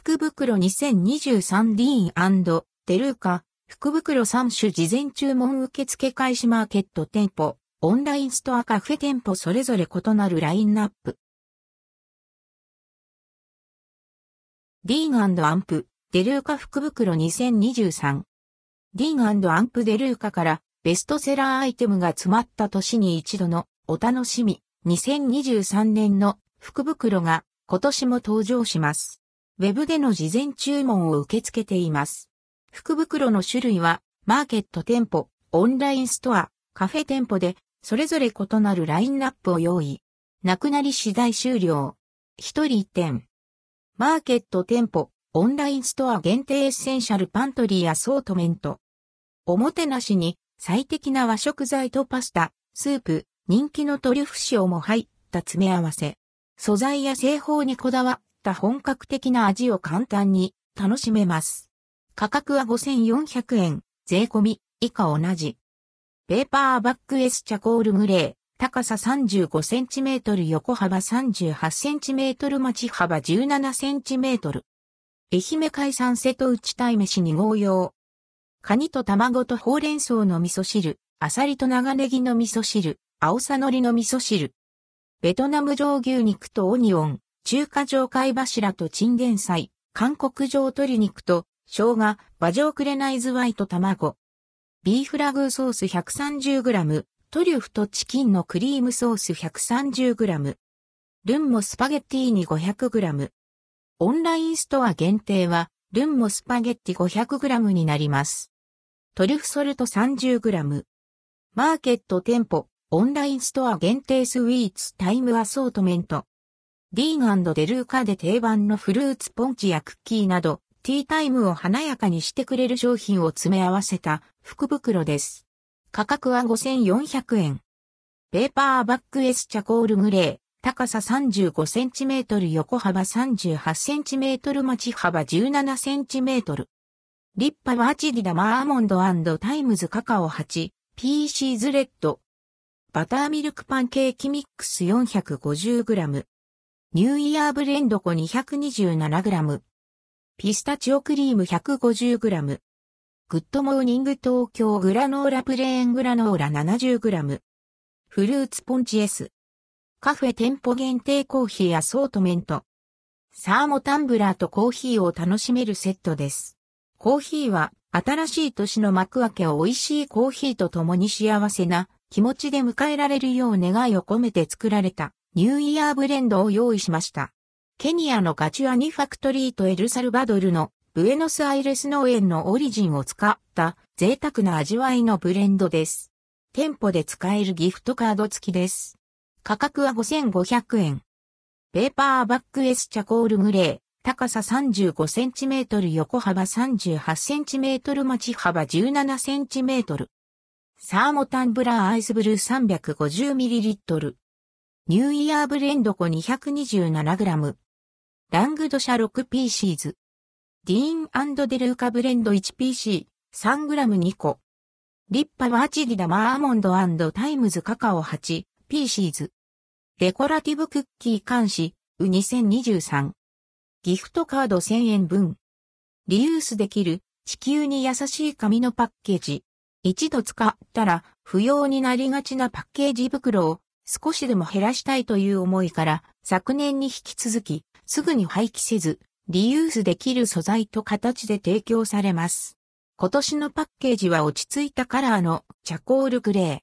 福袋 2023D デルーカ、福袋3種事前注文受付開始マーケット店舗、オンラインストアカフェ店舗それぞれ異なるラインナップ。ディーンアンプ、デルーカ福袋2023。ディーンアンプデルーカからベストセラーアイテムが詰まった年に一度のお楽しみ、2023年の福袋が今年も登場します。ウェブでの事前注文を受け付けています。福袋の種類は、マーケット店舗、オンラインストア、カフェ店舗で、それぞれ異なるラインナップを用意。なくなり次第終了。一人一点。マーケット店舗、オンラインストア限定 essential pantry assortment。おもてなしに最適な和食材とパスタ、スープ、人気のトリュフ塩も入った詰め合わせ。素材や製法にこだわた本格的な味を簡単に楽しめます。価格は5400円、税込み、以下同じ。ペーパーバック S チャコールグレー、高さ 35cm 横幅 38cm 待ち幅 17cm。愛媛海産瀬戸内鯛飯2号用。カニと卵とほうれん草の味噌汁、アサリと長ネギの味噌汁、青さのりの味噌汁。ベトナム上牛肉とオニオン、中華上貝柱とチンゲン菜、韓国上鶏肉と生姜、馬上クレナイズワイト卵。ビーフラグーソース 130g、トリュフとチキンのクリームソース 130g。ルンモスパゲッティーニ 500g。オンラインストア限定は、ルンモスパゲッティ 500g になります。トリュフソルト 30g。マーケット店舗、オンラインストア限定スイーツタイムアソートメント。ディーンデルーカで定番のフルーツポンチやクッキーなど、ティータイムを華やかにしてくれる商品を詰め合わせた福袋です。価格は5400円。ペーパーバッグ S チャコールグレー。高さ 35cm 横幅 38cm 待ち幅 17cm。リッパワーチディダマーモンドタイムズカカオ8、PC ズレッド、バターミルクパンケーキミックス 450g。ニューイヤーブレンド粉 227g。ピスタチオクリーム 150g。グッドモーニング東京グラノーラプレーングラノーラ 70g。フルーツポンチ S。カフェ店舗限定コーヒーアソートメント。サーモタンブラーとコーヒーを楽しめるセットです。コーヒーは新しい年の幕開けを美味しいコーヒーと共に幸せな気持ちで迎えられるよう願いを込めて作られたニューイヤーブレンドを用意しました。ケニアのガチュアニファクトリーとエルサルバドルのブエノスアイレス農園のオリジンを使った贅沢な味わいのブレンドです。店舗で使えるギフトカード付きです。価格は5500円。ペーパーバック S チャコールグレー。高さ 35cm 横幅 38cm 待ち幅 17cm。サーモタンブラーアイスブルー 350ml。ニューイヤーブレンド粉 227g。ラングドシャ 6p シーズ。ディーンデルーカブレンド 1pc、3g2 個。リッパワーチリダマーモンドタイムズカカオ 8p シーズ。デコラティブクッキー監視、う2023。ギフトカード1000円分。リユースできる地球に優しい紙のパッケージ。一度使ったら不要になりがちなパッケージ袋を少しでも減らしたいという思いから昨年に引き続きすぐに廃棄せずリユースできる素材と形で提供されます。今年のパッケージは落ち着いたカラーのチャコールグレー。